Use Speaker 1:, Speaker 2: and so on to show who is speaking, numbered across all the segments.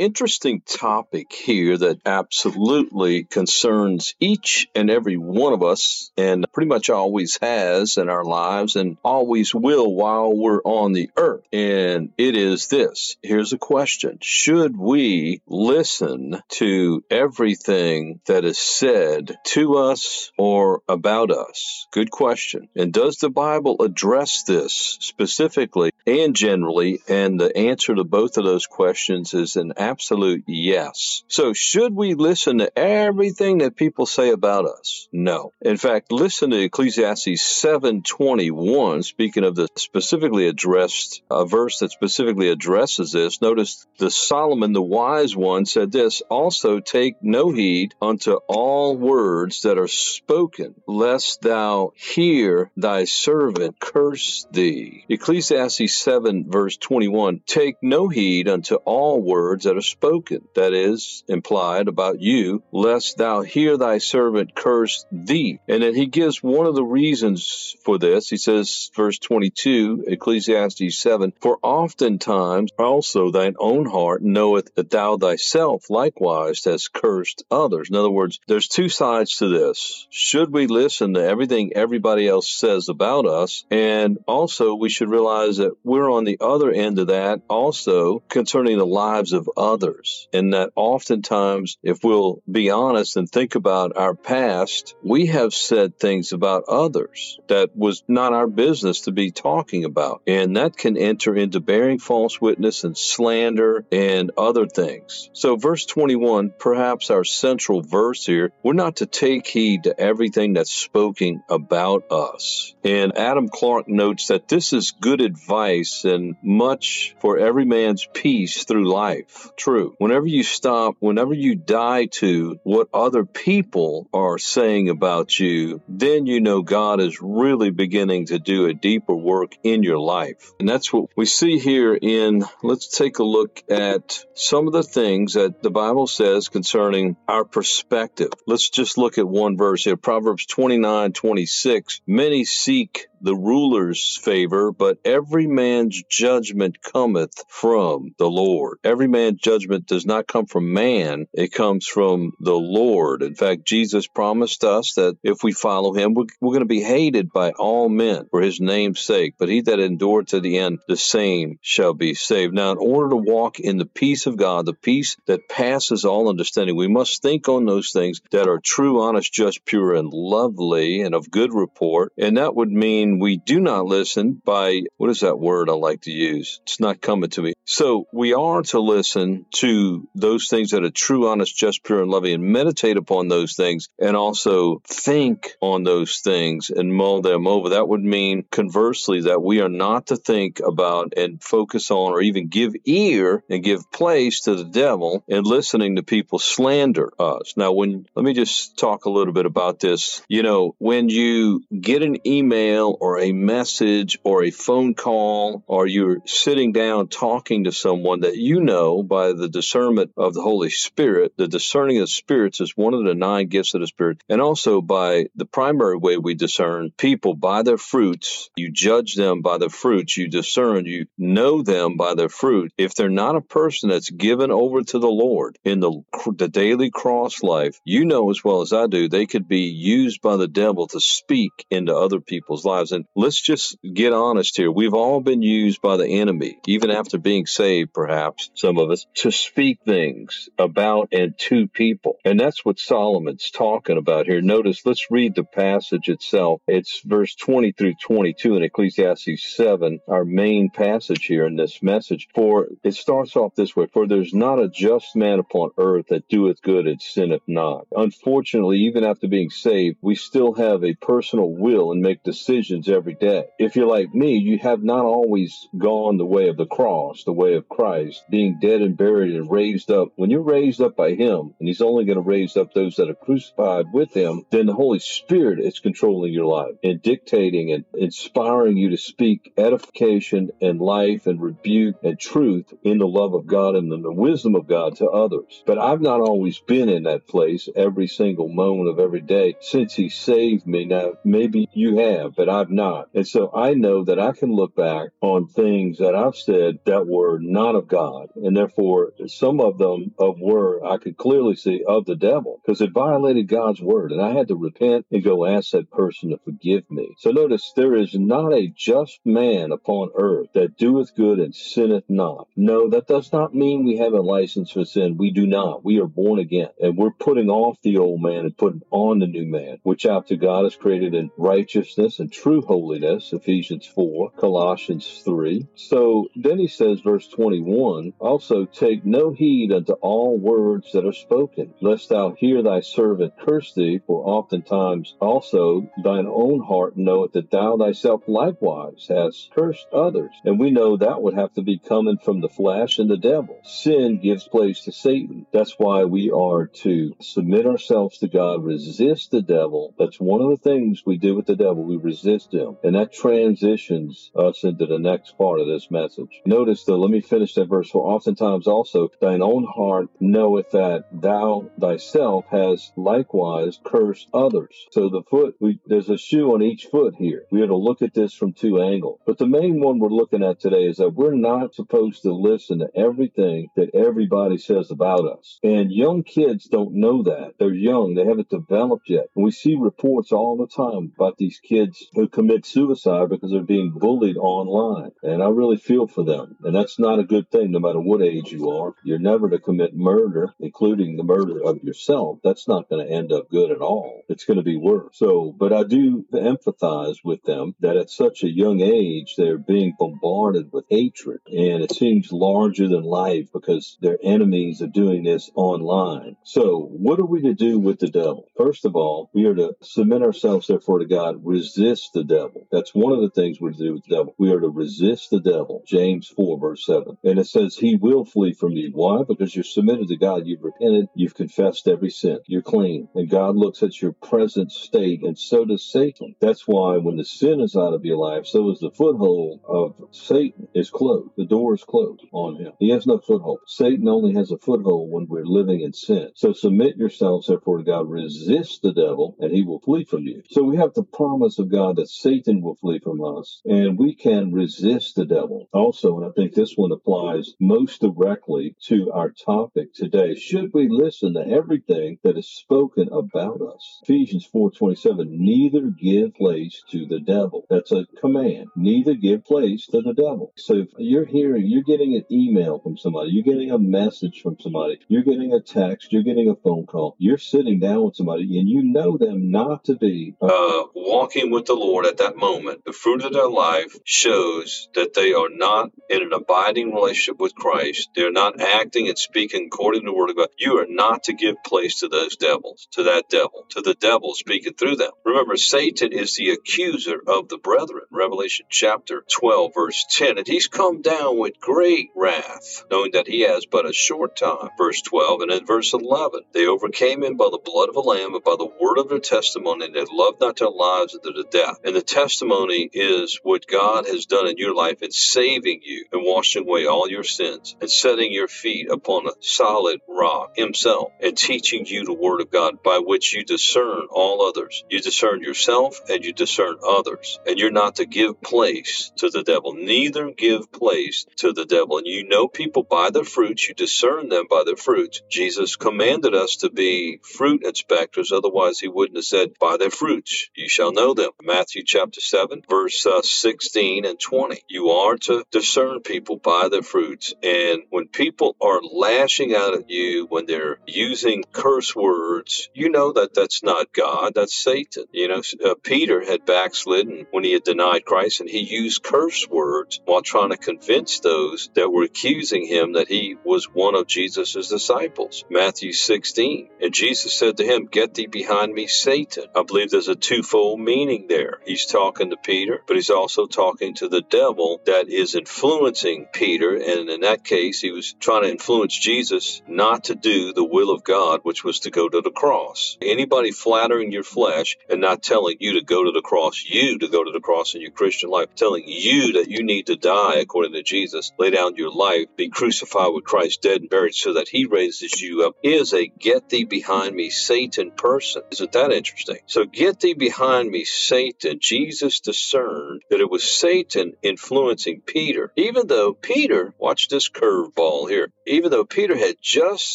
Speaker 1: interesting topic here that absolutely concerns each and every one of us and pretty much always has in our lives and always will while we're on the earth. And it is this. Here's a question. Should we listen to everything that is said to us or about us? Good question. And does the Bible address this specifically and generally? And the answer to both of those questions is an absolute yes. So, should we listen to everything that people say about us? No. In fact, listen to Ecclesiastes 7:21. Speaking of the specifically addressed a verse that specifically addresses this. Notice the Solomon, the wise one, said this: "Also take no heed unto all words that are spoken, lest thou hear thy servant curse thee." Ecclesiastes 7 verse 21. Take no heed unto all words that are spoken, that is, implied about you, lest thou hear thy servant curse thee. And then he gives one of the reasons for this. He says, verse 22, Ecclesiastes 7, For oftentimes also thine own heart knoweth that thou thyself likewise hast cursed others. In other words, there's two sides to this. Should we listen to everything everybody else says about us? And also, we should realize that we're on the other end of that also concerning the lives of others. And that oftentimes, if we'll be honest and think about our past, we have said things about others that was not our business to be talking about. And that can enter into bearing false witness and slander and other things. So, verse 21, perhaps our central verse here, we're not to take heed to everything that's spoken about us. And Adam Clarke notes that this is good advice and much for every man's peace through life true. Whenever you stop, whenever you die to what other people are saying about you, then you know God is really beginning to do a deeper work in your life. And that's what we see here in, let's take a look at some of the things that the Bible says concerning our perspective. Let's just look at one verse here Proverbs 29 26. Many seek the ruler's favor, but every man's judgment cometh from the Lord. Every man's judgment does not come from man, it comes from the Lord. In fact, Jesus promised us that if we follow him, we're, we're going to be hated by all men for his name's sake. But he that endured to the end, the same shall be saved. Now, in order to walk in the peace of God, the peace that passes all understanding, we must think on those things that are true, honest, just, pure, and lovely, and of good report. And that would mean we do not listen by what is that word I like to use? It's not coming to me. So we are to listen to those things that are true, honest, just, pure, and loving, and meditate upon those things, and also think on those things and mull them over. That would mean, conversely, that we are not to think about and focus on or even give ear and give place to the devil and listening to people slander us. Now, when let me just talk a little bit about this. You know, when you get an email or a message or a phone call, or you're sitting down talking to someone that you know by the discernment of the Holy Spirit, the discerning of spirits is one of the nine gifts of the Spirit, and also by the primary way we discern people by their fruits. You judge them by the fruits, you discern, you know them by their fruit. If they're not a person that's given over to the Lord in the, the daily cross life, you know as well as I do, they could be used by the devil to speak into other people's lives. And let's just get honest here. We've all been used by the enemy, even after being saved, perhaps, some of us, to speak things about and to people. And that's what Solomon's talking about here. Notice, let's read the passage itself. It's verse 20 through 22 in Ecclesiastes 7, our main passage here in this message. For it starts off this way For there's not a just man upon earth that doeth good and sinneth not. Unfortunately, even after being saved, we still have a personal will and make decisions every day. If you're like me, you have not always gone the way of the cross, the way of Christ, being dead and buried and raised up. When you're raised up by Him, and He's only going to raise up those that are crucified with Him, then the Holy Spirit is controlling your life and dictating and inspiring you to speak edification and life and rebuke and truth in the love of God and the wisdom of God to others. But I've not always been in that place every single moment of every day since He saved me. Now, maybe you have, but I've not. And so I know that I can look back on things that I've said that were not of God. And therefore, some of them of were, I could clearly see, of the devil because it violated God's word. And I had to repent and go ask that person to forgive me. So notice there is not a just man upon earth that doeth good and sinneth not. No, that does not mean we have a license for sin. We do not. We are born again and we're putting off the old man and putting on the new man, which after God is created in righteousness and true holiness, Ephesians 4, Colossians 3. So then he says, verse 21, also take no heed unto all words that are spoken, lest thou hear thy servant curse thee, for oftentimes also thine own heart knoweth that thou thyself likewise hast cursed others. And we know that would have to be coming from the flesh and the devil. Sin gives place to Satan. That's why we are to submit ourselves to God, resist the devil. That's one of the things we do with the devil. We resist him. And that transitions us into the next part of this message. Notice though, let me finish that verse. For oftentimes also thine own heart knoweth that thou thyself has likewise cursed others. So the foot, we, there's a shoe on each foot here. We have to look at this from two angles. But the main one we're looking at today is that we're not supposed to listen to everything that everybody says about us. And young kids don't know that. They're young. They haven't developed yet. And we see reports all the time about these kids who commit suicide because they're being bullied online. And I really feel for them. And that's not a good thing, no matter what age you are. You're never to commit murder, including the murder of yourself. That's not going to end up good at all. It's going to be worse. So, but I do empathize with them that at such a young age, they're being bombarded with hatred. And it seems larger than life because their enemies are doing this online. So, what are we to do with the devil? First of all, we are to submit ourselves, therefore, to God, resist the devil. That's one of the things we're to do with the devil. We are to resist the devil. James 4, verse 7. And it says, He will flee from you. Why? Because you're submitted to God. You've repented. You've confessed every sin. You're clean. And God looks at your present state, and so does Satan. That's why when the sin is out of your life, so is the foothold of Satan is closed. The door is closed on him. He has no foothold. Satan only has a foothold when we're living in sin. So submit yourselves, therefore, to God. Resist the devil, and he will flee from you. So we have the promise of God that Satan will flee from us, and we can resist the devil. Also, and I think this one applies most directly to our topic today. Should we listen to everything that is spoken about us? Ephesians 4:27, neither give place to the devil. That's a command. Neither give place to the devil. So if you're hearing, you're getting an email from somebody, you're getting a message from somebody, you're getting a text, you're getting a phone call, you're sitting down with somebody and you know them not to be uh, walking with the Lord at that moment. The fruit of their life shows that they are not in an abiding relationship with Christ. They're not acting and speaking according to the word of God. You are not to give place to those devils, to that devil, to the devil speaking through them. Remember, Satan is the accuser of the brethren. Revelation chapter 12, verse 10. And he's come down with great wrath, knowing that he has but a short time. Verse 12. And in verse 11, they overcame him by the blood of a lamb and by the word of their testimony, and they loved not their lives unto the death. And the testimony is what God has done in your life in saving you and washing away all your sins and setting your feet upon a solid rock, Himself, and teaching you the Word of God by which you discern all others. You discern yourself and you discern others. And you're not to give place to the devil. Neither give place to the devil. And you know people by their fruits, you discern them by their fruits. Jesus commanded us to be fruit inspectors, otherwise, He wouldn't have said, By their fruits you shall know them. Matthew chapter 7, verse uh, 16 and 20. You are to discern people people by their fruits. And when people are lashing out at you, when they're using curse words, you know that that's not God, that's Satan. You know, uh, Peter had backslidden when he had denied Christ, and he used curse words while trying to convince those that were accusing him that he was one of Jesus' disciples. Matthew 16. And Jesus said to him, Get thee behind me, Satan. I believe there's a twofold meaning there. He's talking to Peter, but he's also talking to the devil that is influencing Peter. And in that case, he was trying to influence Jesus not to do the will of God, which was to go to the cross. Anybody flattering your flesh and not telling you to go to the cross, you to go to the cross in your Christian life, telling you that you need to die according to Jesus, lay down your life, be crucified with Christ, dead and buried, so that he raises you up, is a get thee behind me, Satan person. Isn't that interesting? So get thee behind me, Satan. Jesus discerned that it was Satan influencing Peter, even though Peter, watch this curveball here, even though Peter had just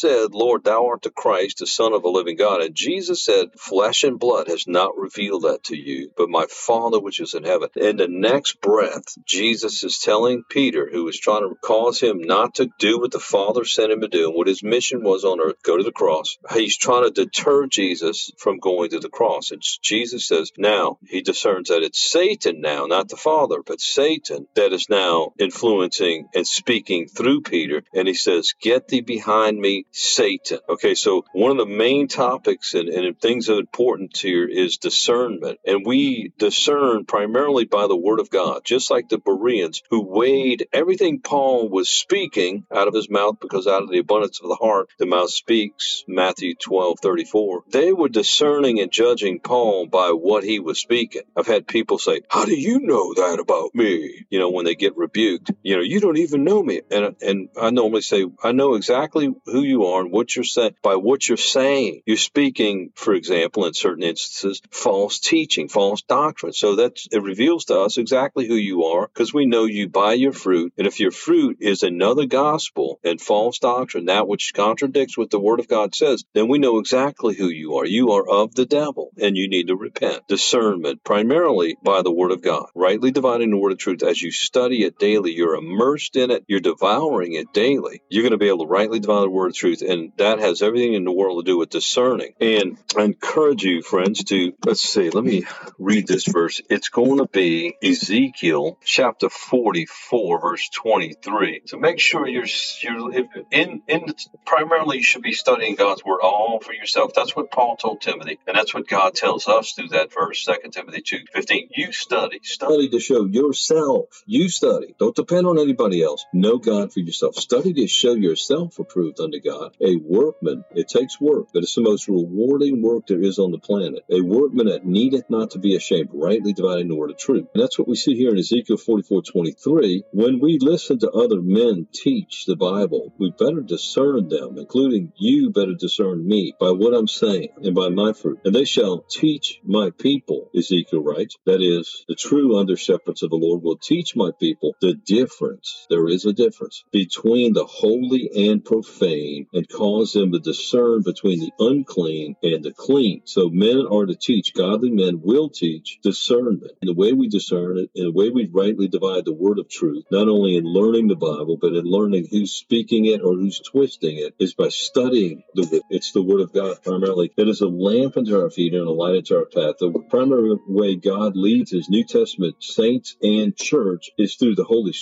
Speaker 1: said, Lord, thou art the Christ, the Son of a living God, and Jesus said, Flesh and blood has not revealed that to you, but my Father which is in heaven. In the next breath, Jesus is telling Peter, who was trying to cause him not to do what the Father sent him to do, and what his mission was on earth, go to the cross. He's trying to deter Jesus from going to the cross. And Jesus says, now he discerns that it's Satan now, not the Father, but Satan that is now influencing and speaking through Peter. And he says, Get thee behind me, Satan. Okay, so one of the main topics and, and things of importance here is discernment. And we discern primarily by the word of God, just like the Bereans who weighed everything Paul was speaking out of his mouth because out of the abundance of the heart, the mouth speaks, Matthew 12, 34. They were discerning and judging Paul by what he was speaking. I've had people say, How do you know that about me? You know, when they get rebuked, you know, you don't even know me. And, and I normally say, I know exactly who you are and what you're saying by what you're saying. You're speaking, for example, in certain instances, false teaching, false doctrine. So that it reveals to us exactly who you are because we know you by your fruit. And if your fruit is another gospel and false doctrine, that which contradicts what the word of God says, then we know exactly who you are. You are of the devil and you need to repent. Discernment primarily by the word of God, rightly dividing the word of truth. As you study it daily, you're immersed in it, you're devouring it daily. You're going to be able to rightly divide the word of truth. And that has everything in the world to do with discerning. And I encourage you, friends, to let's see, let me read this verse. It's going to be Ezekiel chapter 44, verse 23. So make sure you're, you're in, in primarily you should be studying God's word all for yourself. That's what Paul told Timothy, and that's what God tells us through that verse, 2 Timothy 2 15. You study, study to show yourself. You study. Don't depend on anybody else. Know God for yourself. Study to show yourself approved unto God. A workman, it takes work, but it's the most rewarding work there is on the planet. A workman that needeth not to be ashamed, rightly dividing the word of truth. And that's what we see here in Ezekiel 44 23. When we listen to other men teach the Bible, we better discern them, including you better discern me by what I'm saying and by my fruit. And they shall teach my people, Ezekiel writes, that is, the true under shepherds of the Lord will teach my people the difference. There is a difference between the holy and profane and cause them to discern between the unclean and the clean. So men are to teach, godly men will teach discernment. And the way we discern it, and the way we rightly divide the word of truth, not only in learning the Bible, but in learning who's speaking it or who's twisting it, is by studying the word. it's the word of God primarily. It is a lamp unto our feet and a light unto our path. The primary way God leads his New Testament saints and church is through the Holy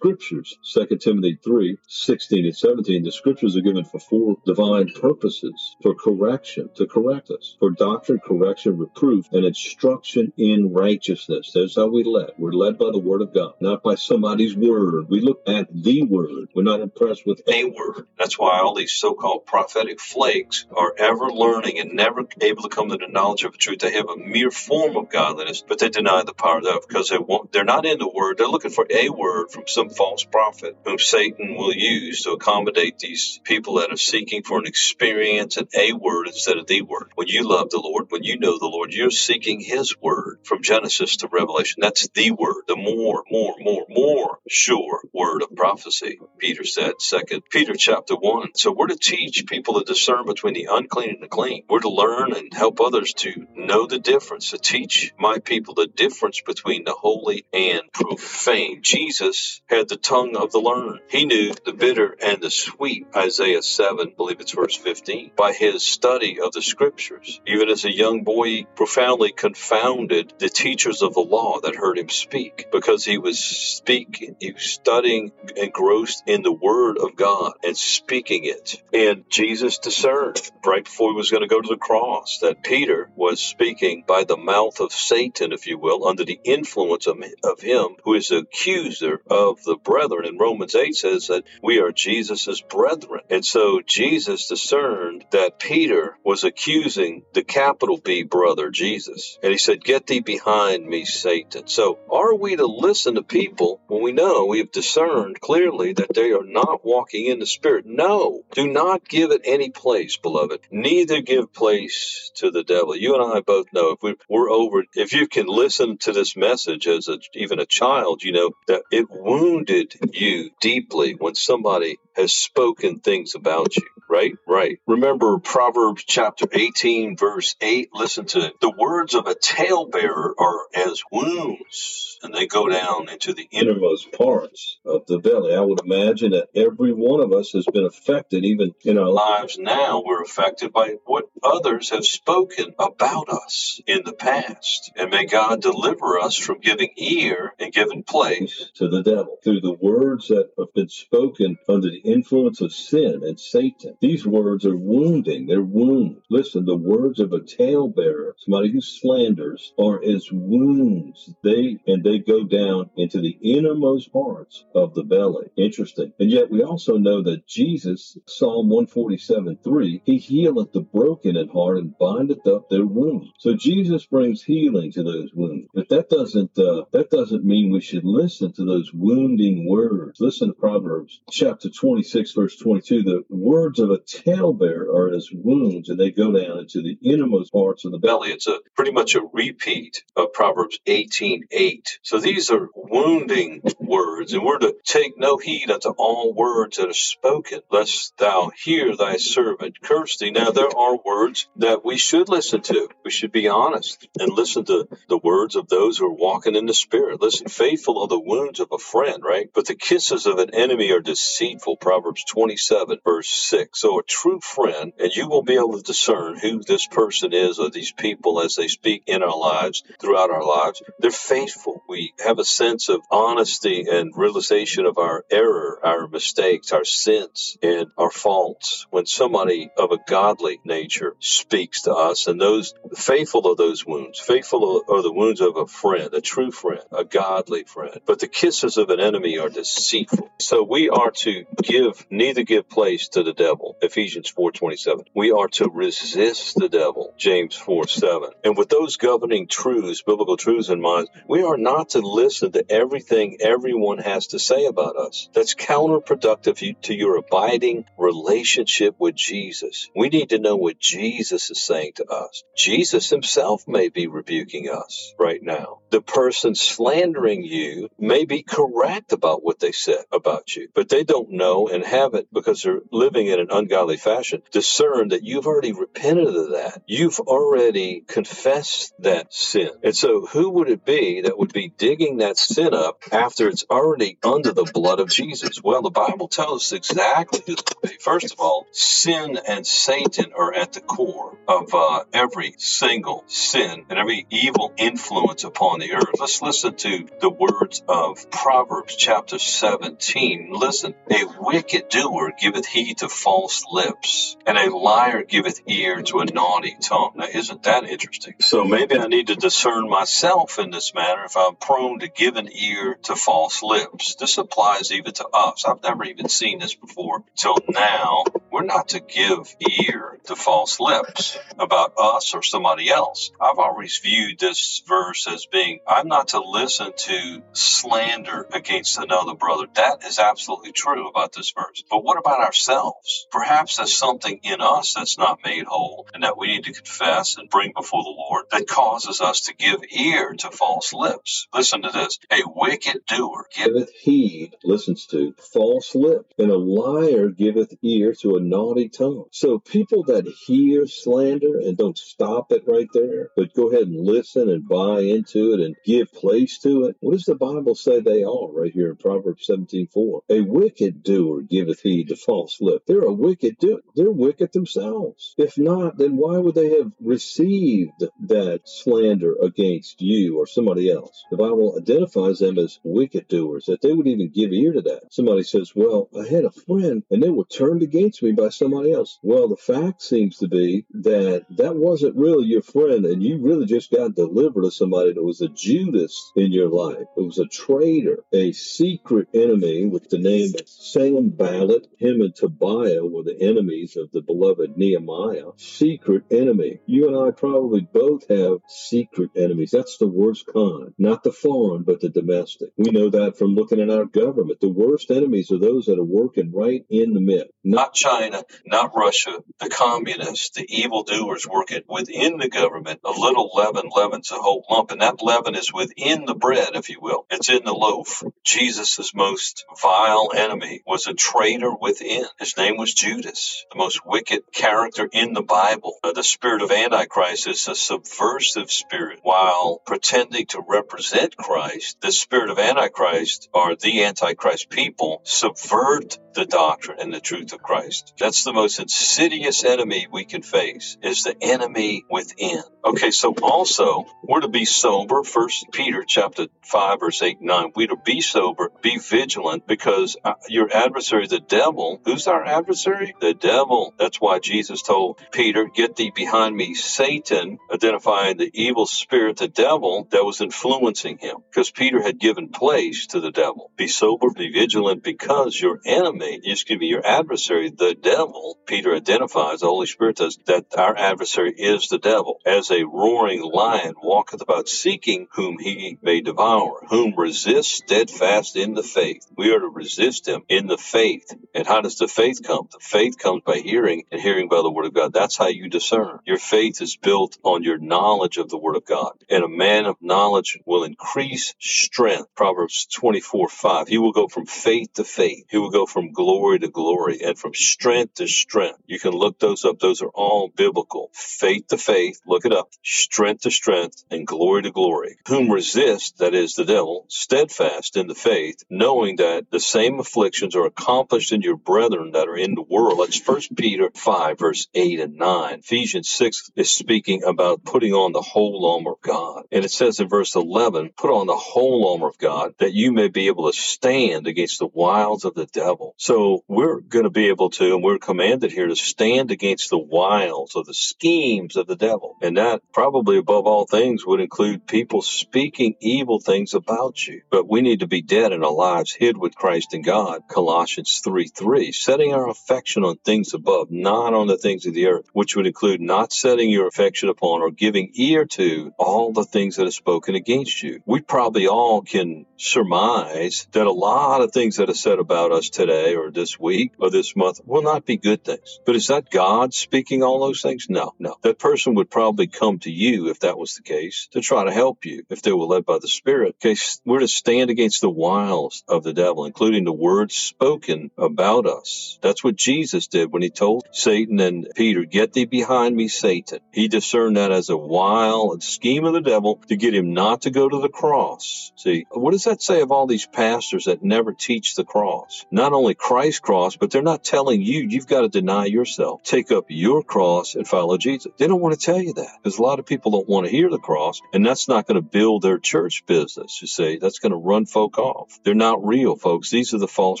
Speaker 1: Scriptures. 2 Timothy 3, 16 and 17. The scriptures are given for four divine purposes for correction, to correct us, for doctrine, correction, reproof, and instruction in righteousness. That's how we led. We're led by the word of God, not by somebody's word. We look at the word. We're not impressed with a word. That's why all these so called prophetic flakes are ever learning and never able to come to the knowledge of the truth. They have a mere form of godliness, but they deny the power thereof because they won't, they're not in the word. They're looking for a word from some false prophet whom Satan will use to accommodate these people that are seeking for an experience and a word instead of the word. When you love the Lord, when you know the Lord, you're seeking his word from Genesis to Revelation. That's the word, the more, more, more, more sure word of prophecy. Peter said, second Peter chapter one. So we're to teach people to discern between the unclean and the clean. We're to learn and help others to know the difference, to teach my people the difference between the holy and profane. Jesus had to talk tongue of the learned. He knew the bitter and the sweet, Isaiah 7, I believe it's verse 15, by his study of the scriptures. Even as a young boy, he profoundly confounded the teachers of the law that heard him speak because he was speaking, he was studying engrossed in the word of God and speaking it. And Jesus discerned right before he was going to go to the cross that Peter was speaking by the mouth of Satan, if you will, under the influence of, of him who is the accuser of the brethren. And Romans 8 says that we are Jesus's brethren. And so Jesus discerned that Peter was accusing the capital B brother, Jesus. And he said, Get thee behind me, Satan. So are we to listen to people when we know we have discerned clearly that they are not walking in the Spirit? No. Do not give it any place, beloved. Neither give place to the devil. You and I both know if we, we're over, if you can listen to this message as a, even a child, you know that it wounded you deeply when somebody has spoken things about you, right? Right. Remember Proverbs chapter 18, verse 8. Listen to it. The words of a talebearer are as wounds, and they go down into the innermost parts of the belly. I would imagine that every one of us has been affected, even in our lives now, we're affected by what others have spoken about us in the past. And may God deliver us from giving ear and giving place to the devil through the words that have been spoken under the influence of sin and Satan. These words are wounding. They're wounds. Listen, the words of a talebearer, somebody who slanders, are as wounds. They and they go down into the innermost parts of the belly. Interesting. And yet we also know that Jesus, Psalm 147 3, he healeth the broken in heart and bindeth up their wounds. So Jesus brings healing to those wounds. But that doesn't uh, that doesn't mean we should listen to those wounding words. Listen to Proverbs chapter 26, verse 22. The words of a talebearer are as wounds, and they go down into the innermost parts of the belly. It's a pretty much a repeat of Proverbs 18, 8. So these are wounding words, and we're to take no heed unto all words that are spoken, lest thou hear thy servant curse thee. Now there are words that we should listen to. We should be honest and listen to the words of those who are walking in the Spirit. Listen, faithful are the wounds of a friend, right? But the kisses of an enemy are deceitful. Proverbs 27, verse 6. So a true friend, and you will be able to discern who this person is or these people as they speak in our lives, throughout our lives. They're faithful. We have a sense of honesty and realization of our error, our mistakes, our sins, and our faults. When somebody of a godly nature speaks to us, and those faithful are those wounds. Faithful are the wounds of a friend, a true friend, a godly friend. But the kisses of an enemy are deceitful. So we are to give, neither give place to the devil. Ephesians 4:27. We are to resist the devil. James 4:7. And with those governing truths, biblical truths in mind, we are not to listen to everything everyone has to say about us. That's counterproductive to your abiding relationship with Jesus. We need to know what Jesus is saying to us. Jesus himself may be rebuking us right now. The person slandering you may be correct about what they said about you, but they don't know and haven't because they're living in an ungodly fashion. Discern that you've already repented of that. You've already confessed that sin. And so who would it be that would be digging that sin up after it's already under the blood of Jesus? Well, the Bible tells us exactly who would be. First of all, sin and Satan are at the core of uh, every single sin and every evil influence upon the earth. Let's listen to the words of Proverbs chapter 17. Listen, a wicked doer giveth heed to false lips, and a liar giveth ear to a naughty tongue. Now, isn't that interesting? So maybe I need to discern myself in this matter if I'm prone to give an ear to false lips. This applies even to us. I've never even seen this before till now. We're not to give ear to false lips about us or somebody else. I've always viewed this verse as being I'm not to listen to slander against another brother. That is absolutely true about this verse. But what about ourselves? Perhaps there's something in us that's not made whole and that we need to confess and bring before the Lord that causes us to give ear to false lips. Listen to this. A wicked doer giveth heed, listens to false lips, and a liar giveth ear to a naughty tongue. So people that hear slander and don't stop it right there, but go ahead and listen and buy into it and give place to it, what does the Bible say they are right here in Proverbs 17:4? A wicked doer giveth heed to false lip. They're a wicked doer. They're wicked themselves. If not, then why would they have received that slander against you or somebody else? The Bible identifies them as wicked doers, that they would even give ear to that. Somebody says, Well, I had a friend and they were turned against me by somebody else. Well, the fact seems to be that that wasn't really your friend and you really just got delivered to somebody that was a Judas in your life. It was a traitor, a secret enemy with the name of Sanballat. Him and Tobiah were the enemies of the beloved Nehemiah. Secret enemy. You and I probably both have secret enemies. That's the worst kind. Not the foreign, but the domestic. We know that from looking at our government. The worst enemies are those that are working right in the midst.
Speaker 2: Not China, not Russia, the communists, the evildoers working within the government. A little leaven leavens a whole lump, and that leaven is within the bread, if you will. It's in the loaf. Jesus' most vile enemy was a traitor within. His name was Judas, the most wicked character in the Bible. Uh, the spirit of Antichrist is a subversive spirit. While pretending to represent Christ, the spirit of Antichrist, or the Antichrist people, subvert the doctrine and the truth of Christ. That's the most insidious enemy we can face, is the enemy within. Okay, so also, we're to be sober. First Peter chapter 5, verse 8 9. We're to be sober, be vigilant, because uh, your adversary, the devil, who's our adversary? The devil. That's why Jesus told Peter, Get thee behind me, Satan, identifying the evil spirit, the devil, that was influencing him. Because Peter had given place to the devil. Be sober, be vigilant, because your enemy, excuse me, your adversary, the devil, Peter identifies, the Holy Spirit does, that our adversary is the devil. As a roaring lion walketh about seeking whom he may devour, whom resist steadfast in the faith. We are to resist him in the faith. And how does the faith come? The faith comes by hearing and hearing by the word of God. That's how you discern. Your faith is built on your knowledge of the word of God. And a man of knowledge will increase strength. Proverbs 24 5. He will go from faith to faith. He will go from glory to glory and from strength to strength. You can look those up. Those are all biblical. Faith to faith. Look it up. Strength to strength and glory to glory. Whom resist, that is the devil, steadfast in the faith, knowing that the same afflictions are accomplished in your brethren that are in the world. That's First Peter 5, verse 8 and 9. Ephesians 6 is speaking about putting on the whole armor of God. And it says in verse 11, put on the whole armor of God that you may be able to stand against the wiles of the devil. So we're going to be able to, and we're commanded here to stand against the wiles or the schemes of the devil. And that probably above all things would include people speaking evil things about you. But we need to be dead in our lives, hid with Christ in God. Colossians 3 3, setting our affection on things above, not on the things of the earth, which would include not setting your affection upon or giving ear to all the things that are spoken against you. We probably all can surmise that a lot of things that are said about us today or this week or this month will not be good things. But is that God speaking all those things? No, no. That person would probably come to you if that was the case to try to help you if they were led by the Spirit. Okay, we're to stand against the wiles of the devil, including the words spoken about us. That's what Jesus did when he told Satan and Peter, Get thee behind me, Satan. He discerned that as a wile and scheme of the devil to get him not to go to the cross. See, what does that say of all these pastors that never teach the cross? Not only Christ's cross, but they're not telling you you've got to deny yourself, take up your cross and follow Jesus. They don't want to tell you that because a lot of people don't want to hear the cross, and that's not going to build their church business. You see, that's going to run folk off. They're not real, folks. These are the false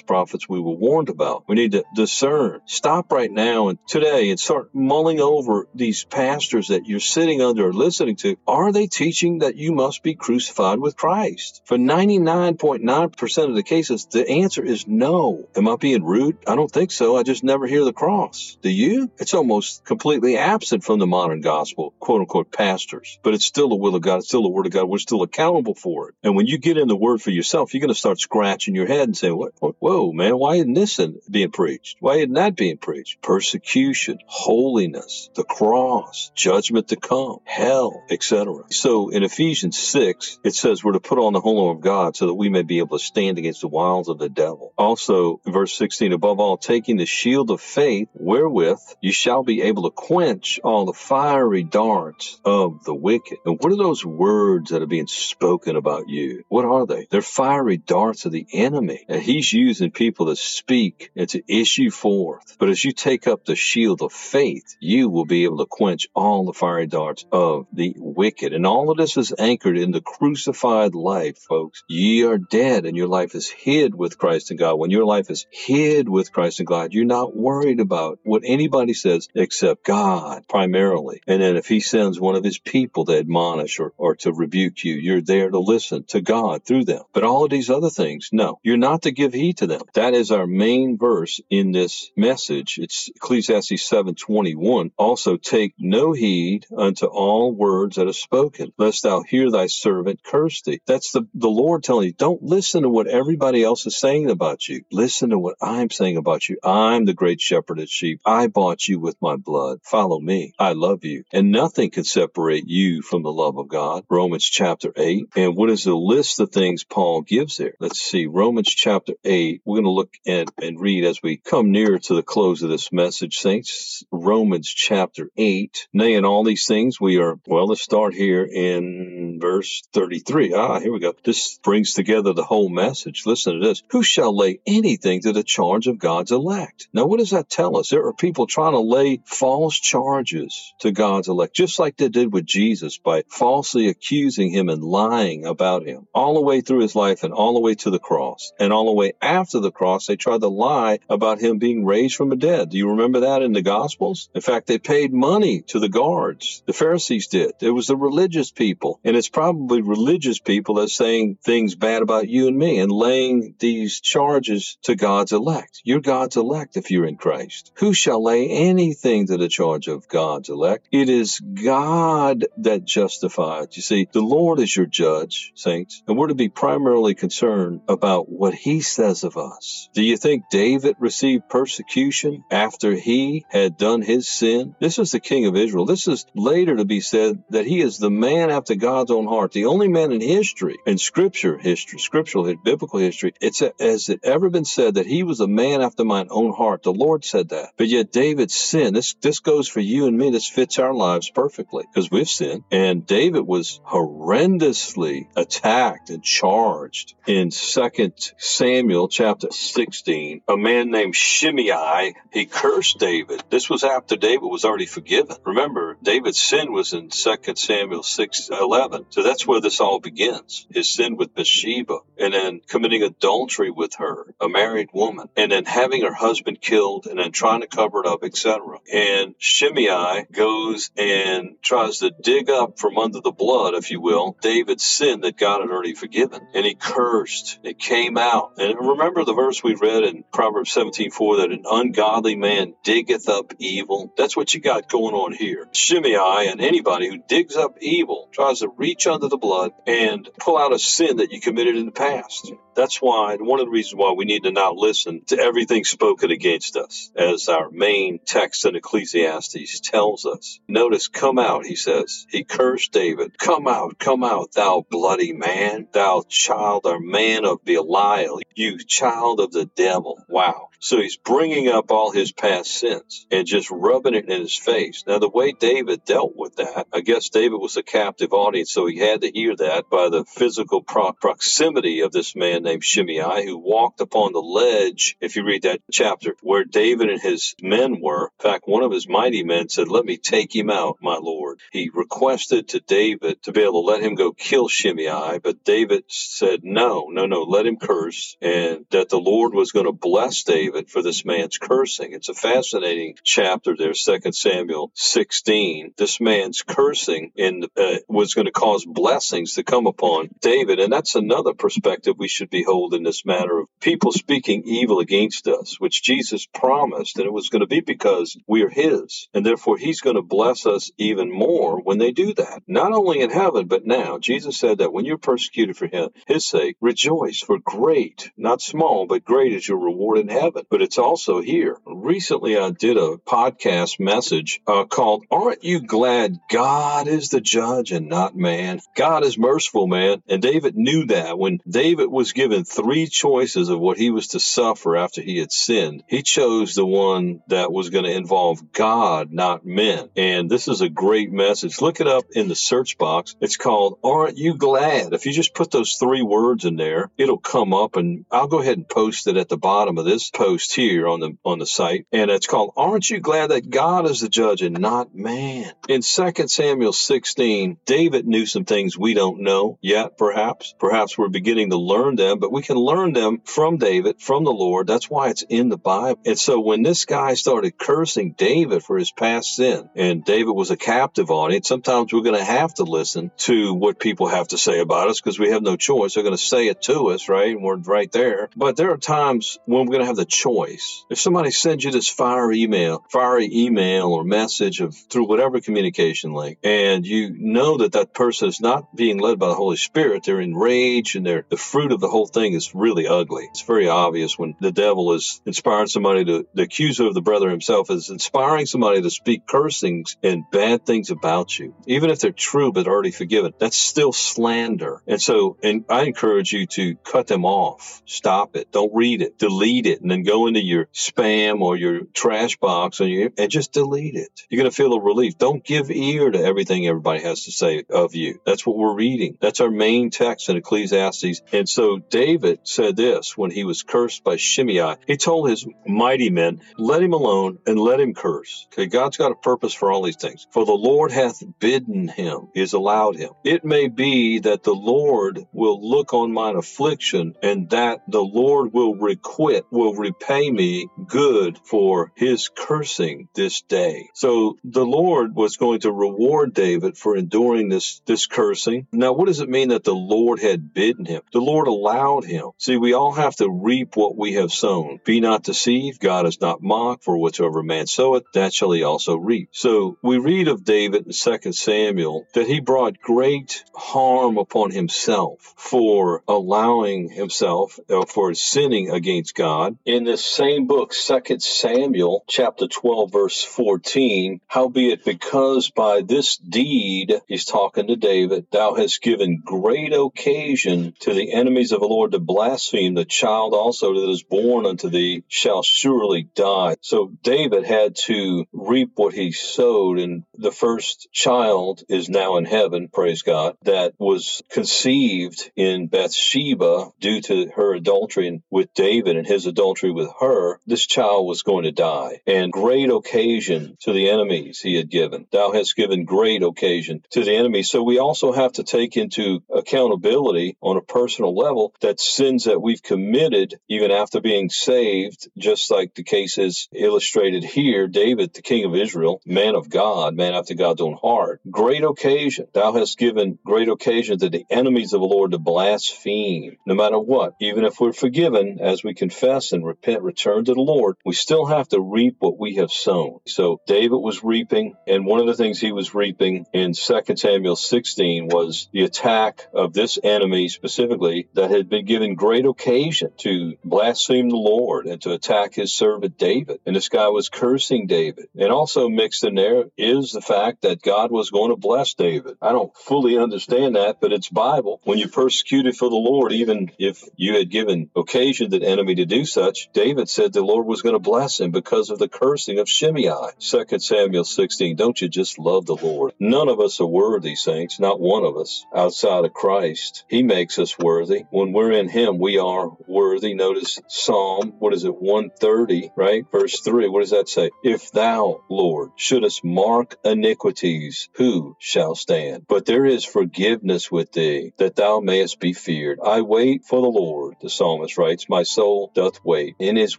Speaker 2: prophets we were warned about. We need to discern. Stop right now and today and start mulling over these pastors that you're sitting under or listening to. Are they teaching that you must be crucified with Christ? For 99.9% of the cases, the answer is no. Am I being rude? I don't think so. I just never hear the cross. Do you? It's almost completely absent from the modern gospel, quote unquote, pastors. But it's still the will of God. It's still the word of God. We're still accountable for it. And when you get in the word for yourself, you're going to start scratching your head and saying, what, what, whoa, man, why isn't this being preached? Why isn't that being preached? Persecution, holiness, the cross, judgment to come, hell, etc. So in Ephesians 6, it says we're to put on the whole armor of God so that we may be able to stand against the wiles of the devil. Also,
Speaker 1: verse 16, above all, taking the shield of faith, wherewith you shall be able to quench all the fiery darts of the wicked. And what are those words that are being spoken about you? What are they? They're fiery darts of the enemy. And he's using people to speak and to issue forth. But as you take up the shield of faith, you will be able to quench all the fiery darts of the wicked. And all of this is anchored in the crucified life, folks. Ye are dead and your life is hid with Christ in God. When your life is hid with Christ in God, you're not worried about what anybody says except God primarily. And then if he sends one of his people to admonish or, or to rebuke you, you're there to listen to God through them. But all of these other things, no, you're not to give heed to them. That is our main verse in this message. It's Ecclesiastes 7:21. Also take no heed unto all words that are spoken, lest thou hear thy servant curse thee. That's the, the Lord telling you, don't listen to what everybody else is saying about you. Listen to what I'm saying about you. I'm the great shepherd of sheep. I bought you with my blood. Follow me. I love you. And nothing can separate you from the love of God. Romans chapter 8. And what is the list of things Paul gives there? Let's see. Romans chapter 8. We're going to look at and read as we come near to the close of this message, saints. Romans chapter 8. Nay, in all these things, we are, well, let's start here in verse 33. Ah, here we go. This brings together the whole message. Listen to this. Who shall lay anything to the charge of God's elect? Now, what does that tell us? There are people trying to lay false charges to God's elect, just like they did with Jesus by falsely accusing him and lying about him all the way through his life and all the way to the cross. And all the way after the cross, they tried to lie about him being raised from the dead. Do you remember that in the Gospels? In fact, they paid money to the guards. The Pharisees did. It was the religious people. And it's probably religious people that's saying things bad about you and me and laying these charges to God's elect. You're God's elect if you're in Christ. Who shall lay anything to the charge of God's elect? It is God that justifies. You see, the Lord is your judge, saints, and we're to be primarily concerned about what he says of us. Do you think David received persecution after he had done his sin? This is the king of Israel. This is later to be said that he is the man after God's own heart, the only man in history, in scripture history, scriptural, biblical history. It's has it ever been said that he was a man after mine own heart? The Lord said that. But yet David sinned. This, this goes for you and me. This fits our lives perfectly because we've sinned. And David was horrendously attacked and charged in Second Samuel chapter 16. A man named Shimei, he cursed David. This was after David was already forgiven. Remember, David's sin was in Second Samuel 6 11. So that's where this all begins. His sin with Bathsheba and then committing adultery with her, a married woman, and then having her husband killed and then trying to cover it up, etc. And Shimei goes and tries to dig up from under the blood, if you will, David's sin that God had already forgiven. And he cursed. It came out. And remember the verse we read in Proverbs 17 4 that an ungodly man diggeth up evil. That's what you got going on here. Shimei and anybody who digs up evil tries to reach under the blood and pull out a sin that you committed in the past. That's why, one of the reasons why we need to not listen to everything spoken against us, as our main text in Ecclesiastes tells us. Notice, come out, he says. He cursed David. Come out, come out, thou bloody man, thou child or man of Belial, you child of the devil. Wow. So he's bringing up all his past sins and just rubbing it in his face. Now, the way David dealt with that, I guess David was a captive audience, so he had to hear that by the physical pro- proximity of this man named Shimei, who walked upon the ledge, if you read that chapter, where David and his men were. In fact, one of his mighty men said, Let me take him out, my Lord. He requested to David to be able to let him go kill Shimei, but David said, No, no, no, let him curse, and that the Lord was going to bless David David for this man's cursing. It's a fascinating chapter there, Second Samuel 16. This man's cursing in, uh, was going to cause blessings to come upon David. And that's another perspective we should behold in this matter of people speaking evil against us, which Jesus promised. And it was going to be because we are his. And therefore, he's going to bless us even more when they do that. Not only in heaven, but now. Jesus said that when you're persecuted for him, his sake, rejoice, for great, not small, but great is your reward in heaven but it's also here. Recently, I did a podcast message uh, called Aren't You Glad God is the Judge and Not Man? man. God is merciful, man. And David knew that when David was given three choices of what he was to suffer after he had sinned, he chose the one that was going to involve God, not men. And this is a great message. Look it up in the search box. It's called Aren't You Glad? If you just put those three words in there, it'll come up and I'll go ahead and post it at the bottom of this post here on the on the site. And it's called Aren't You Glad That God is the Judge and Not Man? In 2 Samuel 16, David knew some things we don't know yet, perhaps. Perhaps we're beginning to learn them, but we can learn them from David, from the Lord. That's why it's in the Bible. And so when this guy started cursing David for his past sin, and David was a captive audience, sometimes we're going to have to listen to what people have to say about us because we have no choice. They're going to say it to us, right? And we're right there. But there are times when we're going to have the choice. If somebody sends you this fire email, fiery email or message of through whatever communication link, and you know that that person is not being led by the Holy Spirit, they're enraged and they're, the fruit of the whole thing is really ugly. It's very obvious when the devil is inspiring somebody to, the accuser of the brother himself is inspiring somebody to speak cursings and bad things about you. Even if they're true but already forgiven, that's still slander. And so, and I encourage you to cut them off. Stop it. Don't read it. Delete it and then go into your spam or your trash box and, you, and just delete it. You're going to feel a relief. Don't give ear to everything everybody has to say of you. That's what we're reading. That's our main text in Ecclesiastes. And so David said this when he was cursed by Shimei. He told his mighty men, let him alone and let him curse. Okay, God's got a purpose for all these things. For the Lord hath bidden him, he has allowed him. It may be that the Lord will look on mine affliction and that the Lord will requite, will repay me good for his cursing this day. So the Lord was going to reward David for enduring this, this cursing. Now, what does it mean that the Lord had bidden him? The Lord allowed him. See, we all have to reap what we have sown. Be not deceived. God is not mocked, for whatsoever man soweth, that shall he also reap. So we read of David in 2 Samuel that he brought great harm upon himself for allowing himself, uh, for sinning against God. In this same book, 2 Samuel, chapter 12, verse 14, howbeit because by this deed, he's talking to David, thou hast given great occasion to the enemies of the Lord to blaspheme, the child also that is born unto thee shall surely die. So David had to reap what he sowed, and the first child is now in heaven, praise God, that was conceived in Bathsheba due to her adultery with David and his adultery with her. This child was going to die. And great occasion to the enemies he had given. Thou hast given great occasion to the enemies. So we also have to take into accountability on a personal level that sins that we've committed even after being saved, just like the case is illustrated here, David, the king of Israel, man of God, man after God's own heart. Great occasion. Thou hast given great occasion to the enemies of the Lord to blaspheme, no matter what. Even if we're forgiven, as we confess and repent, return to the Lord, we still have to reap what we have sown. So David was reaping, and one of the things he was reaping in 2 Samuel 16 was the attack of this enemy specifically that had been given great occasion to blaspheme the Lord and to attack his servant David. And this guy was cursing David. And also mixed in there is the fact that God was going to bless David. I don't fully understand that, but it's Bible. When you're persecuted for the Lord, even if you had given occasion to the enemy to do such, David said the Lord was going to bless him because of the cursing of Shimei. 2 Samuel 16. Don't you just love the Lord? None of us are worthy, saints, not one of us outside of Christ. He makes us worthy. When we're in Him, we are worthy. Notice Psalm, what is it, 130, right? Verse 3. What does that say? If thou, Lord, shouldest mark iniquities, who shall stand? But there is forgiveness with thee, that thou mayest be feared. I wait for the Lord, the psalmist writes, my soul doth wait. In his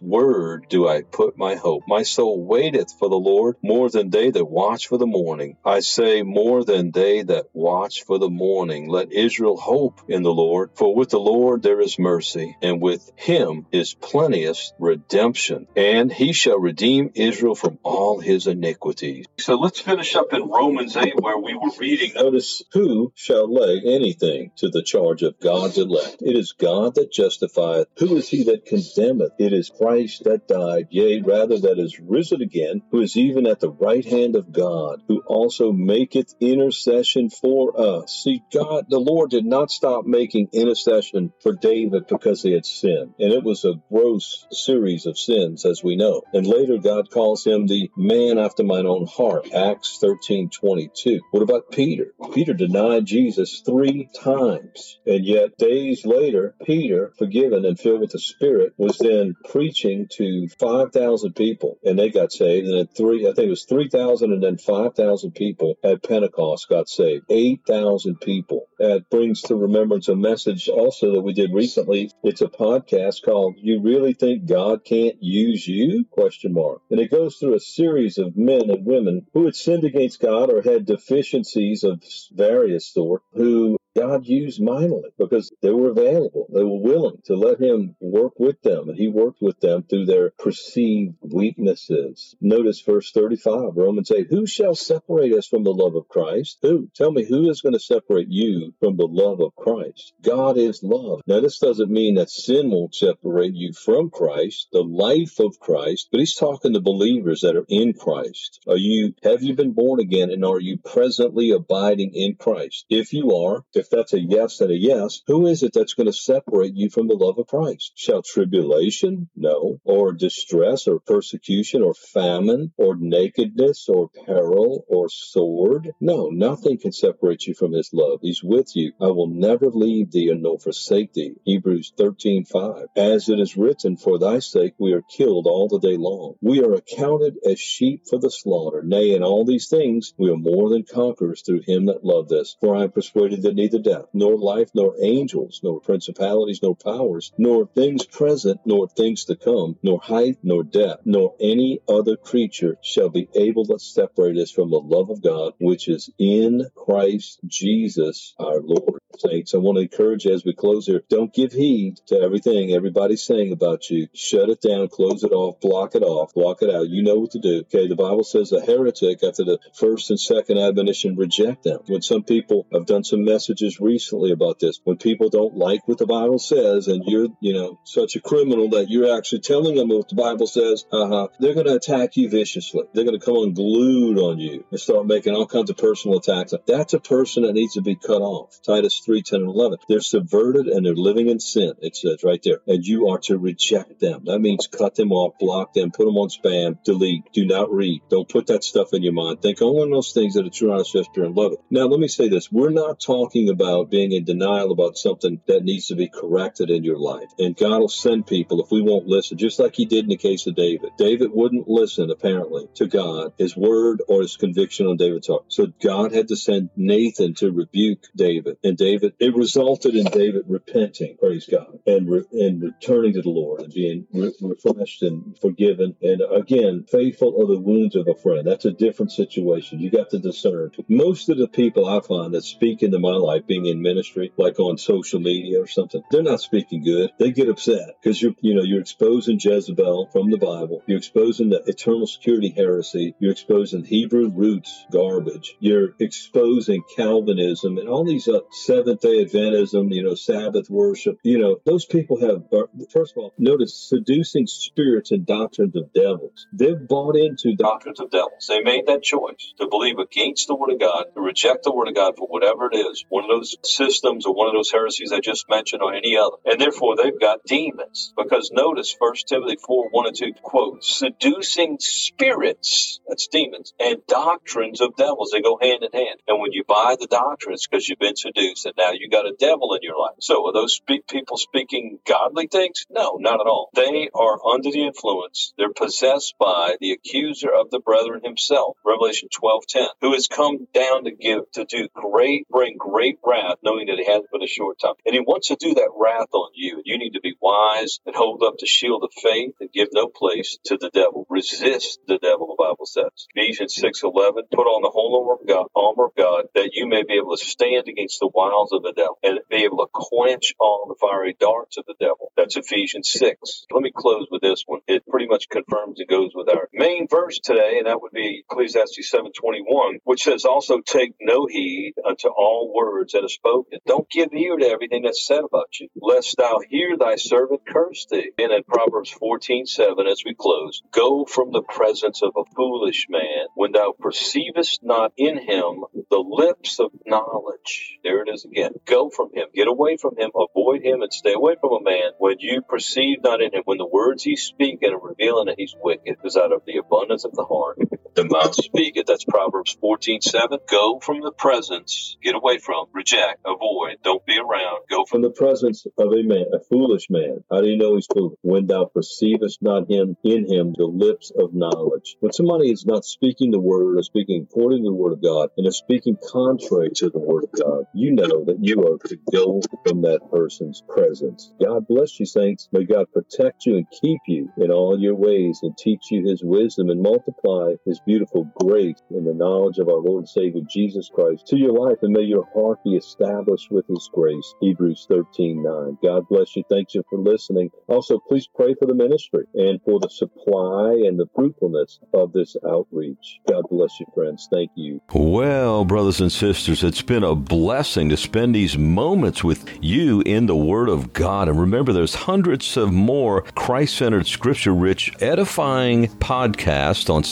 Speaker 1: word do I put my hope. My soul waiteth for the Lord more than they that watch for the morning. I say more than they that watch for the morning. Let Israel hope in the Lord, for with the Lord there is mercy, and with him is plenteous redemption, and he shall redeem Israel from all his iniquities. So let's finish up in Romans 8 where we were reading. Notice who shall lay anything to the charge of God's elect? It is God that justifieth. Who is he that condemneth? It is Christ that died, yea, rather that is risen again, who is even at the right hand of God, who also maketh intercession for for us. See, God, the Lord did not stop making intercession for David because he had sinned. And it was a gross series of sins, as we know. And later, God calls him the man after mine own heart. Acts 13 22. What about Peter? Peter denied Jesus three times. And yet, days later, Peter, forgiven and filled with the Spirit, was then preaching to 5,000 people. And they got saved. And then three, I think it was 3,000 and then 5,000 people at Pentecost got saved. 8,000 people. That brings to remembrance a message also that we did recently. It's a podcast called "You Really Think God Can't Use You?" question mark, and it goes through a series of men and women who had sinned against God or had deficiencies of various sort, who God used mightily because they were available. They were willing to let Him work with them, and He worked with them through their perceived weaknesses. Notice verse 35, Romans 8 Who shall separate us from the love of Christ? Who? Tell me, who is going to separate you from the love of Christ? God is love. Now, this doesn't mean that sin won't separate you from Christ, the life of Christ, but He's talking to believers that are in Christ. Are you, have you been born again, and are you presently abiding in Christ? If you are, if that's a yes and a yes, who is it that's going to separate you from the love of Christ? Shall tribulation? No. Or distress or persecution or famine or nakedness or peril or sword? No, nothing can separate you from his love. He's with you. I will never leave thee and nor forsake thee. Hebrews 13, 5. As it is written, for thy sake we are killed all the day long. We are accounted as sheep for the slaughter. Nay, in all these things we are more than conquerors through him that loved us. For I am persuaded that neither neither death, nor life, nor angels, nor principalities, nor powers, nor things present, nor things to come, nor height, nor depth, nor any other creature shall be able to separate us from the love of God, which is in Christ Jesus our Lord. Saints, I want to encourage you as we close here, don't give heed to everything everybody's saying about you. Shut it down, close it off, block it off, block it out. You know what to do. Okay, the Bible says a heretic after the first and second admonition reject them. When some people have done some messages messages recently about this. When people don't like what the Bible says, and you're, you know, such a criminal that you're actually telling them what the Bible says, uh-huh, they're going to attack you viciously. They're going to come unglued on you and start making all kinds of personal attacks. That's a person that needs to be cut off. Titus 3, 10, and 11. They're subverted and they're living in sin, it says right there. And you are to reject them. That means cut them off, block them, put them on spam, delete, do not read. Don't put that stuff in your mind. Think only on those things that are true, honest, just, and love it. Now, let me say this. We're not talking about being in denial about something that needs to be corrected in your life. And God will send people if we won't listen, just like He did in the case of David. David wouldn't listen, apparently, to God, His word, or His conviction on David's heart. So God had to send Nathan to rebuke David. And David, it resulted in David repenting, praise God, and, re- and returning to the Lord and being re- refreshed and forgiven. And again, faithful are the wounds of a friend. That's a different situation. You got to discern. Most of the people I find that speak into my life, being in ministry, like on social media or something, they're not speaking good. They get upset because you're, you know, you're exposing Jezebel from the Bible. You're exposing the eternal security heresy. You're exposing Hebrew roots garbage. You're exposing Calvinism and all these uh, Seventh Day Adventism, you know, Sabbath worship. You know, those people have. First of all, notice seducing spirits and doctrines of devils. They've bought into
Speaker 2: doctrines of devils. They made that choice to believe against the Word of God, to reject the Word of God for whatever it is. One those systems or one of those heresies I just mentioned or any other. And therefore they've got demons. Because notice 1 Timothy 4 1 and 2 quote, seducing spirits, that's demons, and doctrines of devils. They go hand in hand. And when you buy the doctrines because you've been seduced and now you got a devil in your life. So are those spe- people speaking godly things? No, not at all. They are under the influence. They're possessed by the accuser of the brethren himself, Revelation 12 10, who has come down to give, to do great, bring great wrath, knowing that he has but a short time. And he wants to do that wrath on you. And you need to be wise and hold up the shield of faith and give no place to the devil. Resist the devil, the Bible says. Ephesians 6 11, put on the whole armor of God, armor of God that you may be able to stand against the wiles of the devil and be able to quench all the fiery darts of the devil. That's Ephesians 6. Let me close with this one. It pretty much confirms and goes with our main verse today, and that would be Ecclesiastes 7:21, which says, "Also take no heed unto all words that are spoken. Don't give ear to everything that's said about you, lest thou hear thy servant curse thee." And in Proverbs 14:10, 14 7 as we close. Go from the presence of a foolish man when thou perceivest not in him the lips of knowledge. There it is again. Go from him. Get away from him. Avoid him and stay away from a man when you perceive not in him. When the words he speaks are revealing that he's wicked, because out of the abundance of the heart, the mouth speaketh. That's Proverbs 14 7. Go from the presence. Get away from. Reject. Avoid. Don't be around. Go
Speaker 1: from the presence of a man, a foolish man. How do you know he's foolish? When thou perceivest not him in him the lips of knowledge. When somebody is not speaking the word or speaking according to the word of God and is speaking contrary to the word of God, you know that you are to go from that person's presence. God bless you, saints. May God protect you and keep you in all your ways and teach you his wisdom and multiply his beautiful grace in the knowledge of our Lord and Savior Jesus Christ to your life. And may your heart be established with his grace. Hebrews 13 9. God bless you. Thank you for listening. Also, please pray for the ministry and for the supply and the fruitfulness of this outreach. God bless you, friends. Thank you.
Speaker 3: Well, brothers and sisters, it's been a blessing to spend these moments with you in the Word of God. And remember, there's hundreds of more Christ centered, scripture rich, edifying podcasts on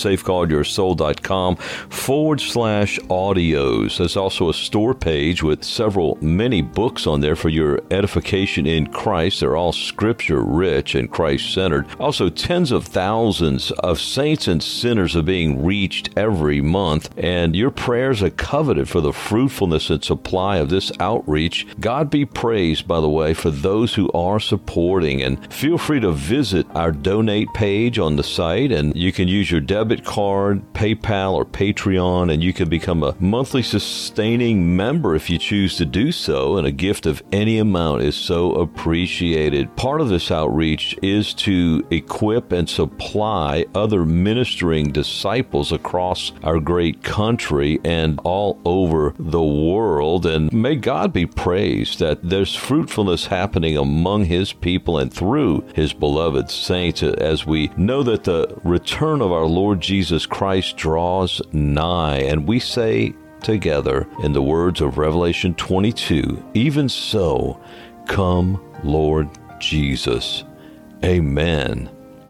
Speaker 3: safeguardyoursoul.com forward slash audios. There's also a store page with several many books on there for your edification in Christ. They're all scripture rich and Christ centered. Also, tens of thousands of saints and sinners are being reached every month, and your prayers are coveted for the fruitfulness and supply of this outreach. God be praised, by the way, for those who are supporting. And feel free to visit our donate page on the site, and you can use your debit card, PayPal, or Patreon, and you can become a monthly sustaining member if you choose to do so. And a gift of any amount is so appreciated. Part of this outreach is to equip and supply other ministering disciples across our great country and all over the world. And may God be praised that there's fruitfulness happening among His people and through His beloved saints as we know that the return of our Lord Jesus Christ draws nigh. And we say together in the words of Revelation 22 Even so, come, Lord Jesus. Amen.